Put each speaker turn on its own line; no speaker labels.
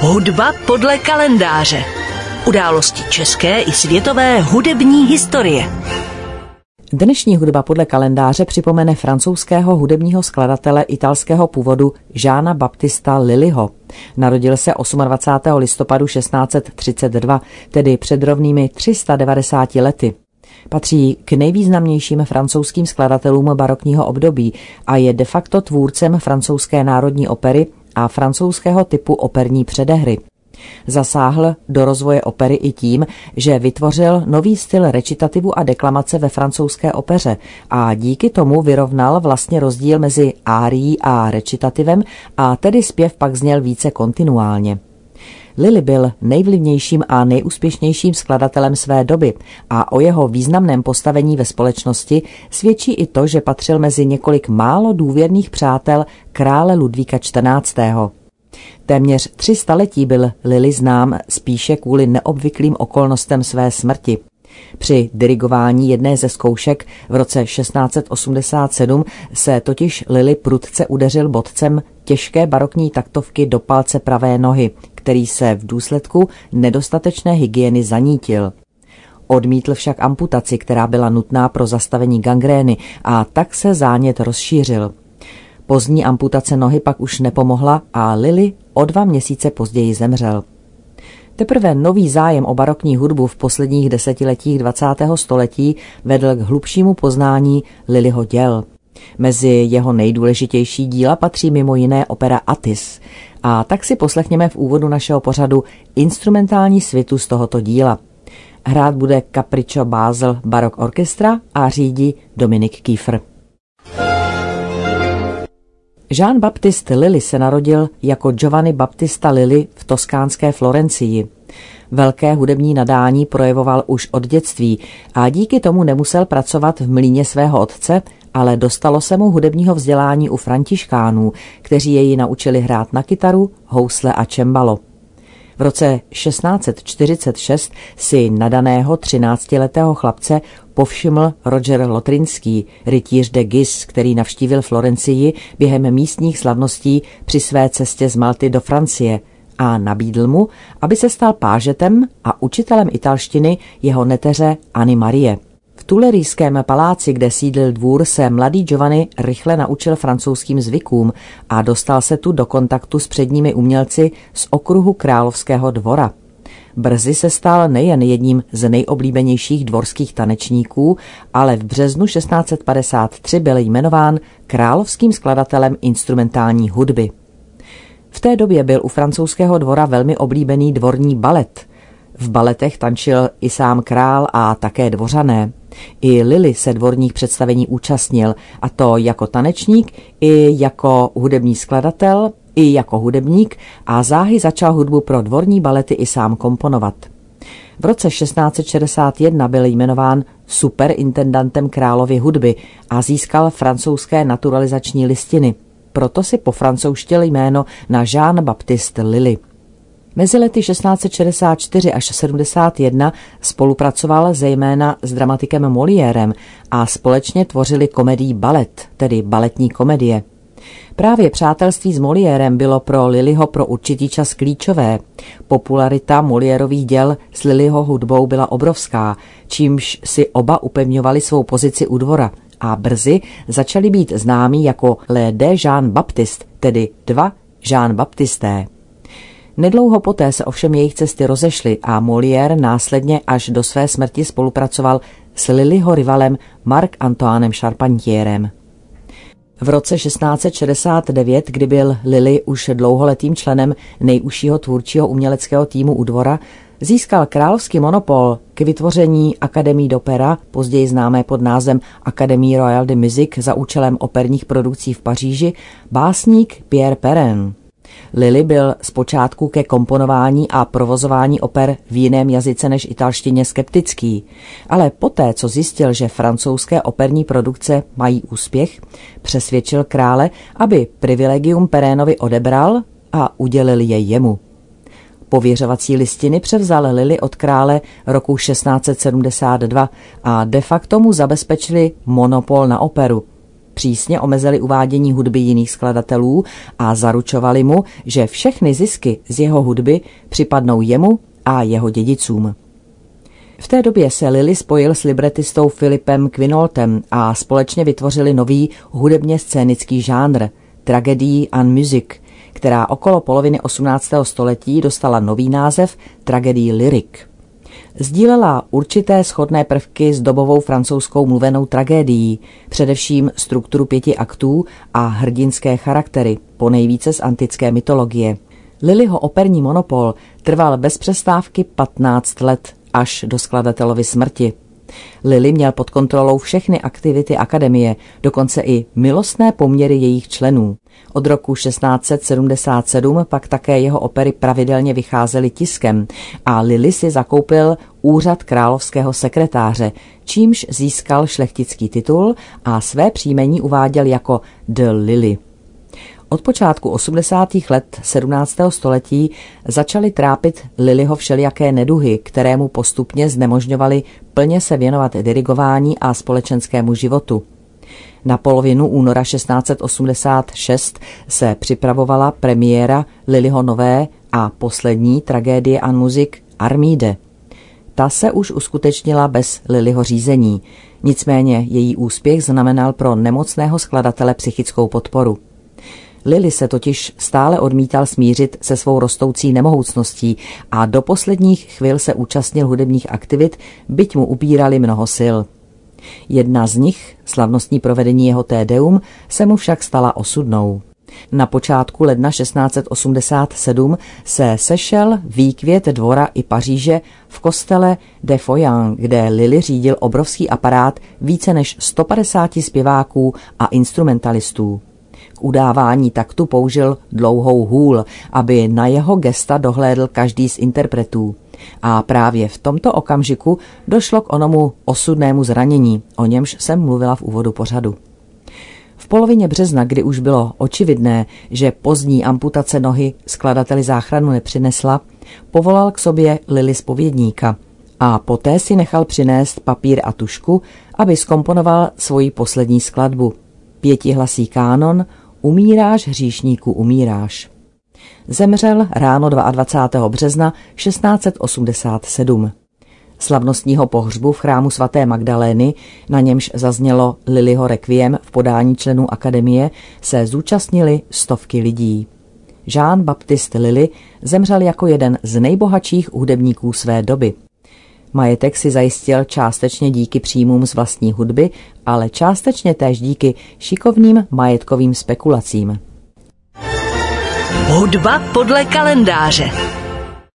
Hudba podle kalendáře. Události české i světové hudební historie.
Dnešní hudba podle kalendáře připomene francouzského hudebního skladatele italského původu Žána Baptista Liliho. Narodil se 28. listopadu 1632, tedy před rovnými 390 lety. Patří k nejvýznamnějším francouzským skladatelům barokního období a je de facto tvůrcem francouzské národní opery a francouzského typu operní předehry. Zasáhl do rozvoje opery i tím, že vytvořil nový styl recitativu a deklamace ve francouzské opeře a díky tomu vyrovnal vlastně rozdíl mezi árií a recitativem a tedy zpěv pak zněl více kontinuálně. Lily byl nejvlivnějším a nejúspěšnějším skladatelem své doby a o jeho významném postavení ve společnosti svědčí i to, že patřil mezi několik málo důvěrných přátel krále Ludvíka XIV. Téměř tři staletí byl Lily znám spíše kvůli neobvyklým okolnostem své smrti. Při dirigování jedné ze zkoušek v roce 1687 se totiž Lily prudce udeřil bodcem těžké barokní taktovky do palce pravé nohy, který se v důsledku nedostatečné hygieny zanítil. Odmítl však amputaci, která byla nutná pro zastavení gangrény a tak se zánět rozšířil. Pozdní amputace nohy pak už nepomohla a Lily o dva měsíce později zemřel. Teprve nový zájem o barokní hudbu v posledních desetiletích 20. století vedl k hlubšímu poznání Lilyho děl. Mezi jeho nejdůležitější díla patří mimo jiné opera Atis. A tak si poslechněme v úvodu našeho pořadu instrumentální svitu z tohoto díla. Hrát bude Capriccio Basel Barok Orchestra a řídí Dominik Kiefer. Jean Baptiste Lilly se narodil jako Giovanni Baptista Lilly v toskánské Florencii. Velké hudební nadání projevoval už od dětství a díky tomu nemusel pracovat v mlíně svého otce, ale dostalo se mu hudebního vzdělání u františkánů, kteří jej naučili hrát na kytaru, housle a čembalo. V roce 1646 si nadaného 13-letého chlapce povšiml Roger Lotrinský, rytíř de Gis, který navštívil Florencii během místních slavností při své cestě z Malty do Francie a nabídl mu, aby se stal pážetem a učitelem italštiny jeho neteře Anny Marie. Tulerijském paláci, kde sídlil dvůr, se mladý Giovanni rychle naučil francouzským zvykům a dostal se tu do kontaktu s předními umělci z okruhu královského dvora. Brzy se stal nejen jedním z nejoblíbenějších dvorských tanečníků, ale v březnu 1653 byl jmenován královským skladatelem instrumentální hudby. V té době byl u francouzského dvora velmi oblíbený dvorní balet. V baletech tančil i sám král a také dvořané. I Lily se dvorních představení účastnil, a to jako tanečník, i jako hudební skladatel, i jako hudebník a záhy začal hudbu pro dvorní balety i sám komponovat. V roce 1661 byl jmenován superintendantem královy hudby a získal francouzské naturalizační listiny. Proto si po francouzštil jméno na Jean-Baptiste Lilly. Mezi lety 1664 až 71 spolupracoval zejména s dramatikem Moliérem a společně tvořili komedii balet, tedy baletní komedie. Právě přátelství s Moliérem bylo pro Lilyho pro určitý čas klíčové. Popularita Moliérových děl s Lilyho hudbou byla obrovská, čímž si oba upevňovali svou pozici u dvora a brzy začali být známí jako Les deux Jean Baptiste, tedy dva Jean Baptisté. Nedlouho poté se ovšem jejich cesty rozešly a Molière následně až do své smrti spolupracoval s Lilyho rivalem Marc Antoinem Charpentierem. V roce 1669, kdy byl Lily už dlouholetým členem nejužšího tvůrčího uměleckého týmu u dvora, získal královský monopol k vytvoření Akademie d'Opera, později známé pod názvem Académie Royale de Musique za účelem operních produkcí v Paříži, básník Pierre Perrin. Lily byl zpočátku ke komponování a provozování oper v jiném jazyce než italštině skeptický, ale poté, co zjistil, že francouzské operní produkce mají úspěch, přesvědčil krále, aby privilegium Perénovi odebral a udělil je jemu. Pověřovací listiny převzal Lily od krále roku 1672 a de facto mu zabezpečili monopol na operu – přísně omezili uvádění hudby jiných skladatelů a zaručovali mu, že všechny zisky z jeho hudby připadnou jemu a jeho dědicům. V té době se Lily spojil s libretistou Filipem Quinoltem a společně vytvořili nový hudebně scénický žánr – tragedii and music, která okolo poloviny 18. století dostala nový název tragedii lyric. Sdílela určité schodné prvky s dobovou francouzskou mluvenou tragédií, především strukturu pěti aktů a hrdinské charaktery, po nejvíce z antické mytologie. Lilyho operní monopol trval bez přestávky 15 let až do skladatelovy smrti. Lily měl pod kontrolou všechny aktivity akademie, dokonce i milostné poměry jejich členů. Od roku 1677 pak také jeho opery pravidelně vycházely tiskem a Lily si zakoupil úřad královského sekretáře, čímž získal šlechtický titul a své příjmení uváděl jako de Lily. Od počátku 80. let 17. století začaly trápit Lilyho všelijaké neduhy, kterému postupně znemožňovaly plně se věnovat dirigování a společenskému životu. Na polovinu února 1686 se připravovala premiéra Lilyho nové a poslední tragédie an music Armide. Ta se už uskutečnila bez Lilyho řízení, nicméně její úspěch znamenal pro nemocného skladatele psychickou podporu. Lily se totiž stále odmítal smířit se svou rostoucí nemohoucností a do posledních chvil se účastnil hudebních aktivit, byť mu upírali mnoho sil. Jedna z nich, slavnostní provedení jeho tédeum, se mu však stala osudnou. Na počátku ledna 1687 se sešel výkvět dvora i Paříže v kostele de Foyan, kde Lily řídil obrovský aparát více než 150 zpěváků a instrumentalistů. K udávání taktu použil dlouhou hůl, aby na jeho gesta dohlédl každý z interpretů. A právě v tomto okamžiku došlo k onomu osudnému zranění, o němž jsem mluvila v úvodu pořadu. V polovině března, kdy už bylo očividné, že pozdní amputace nohy skladateli záchranu nepřinesla, povolal k sobě Lily spovědníka a poté si nechal přinést papír a tušku, aby skomponoval svoji poslední skladbu. Pětihlasý kánon Umíráš, hříšníku, umíráš. Zemřel ráno 22. března 1687. Slavnostního pohřbu v chrámu svaté Magdalény, na němž zaznělo Lilyho requiem v podání členů akademie, se zúčastnili stovky lidí. Jean-Baptiste Lily zemřel jako jeden z nejbohatších hudebníků své doby. Majetek si zajistil částečně díky příjmům z vlastní hudby, ale částečně též díky šikovným majetkovým spekulacím.
Hudba podle kalendáře.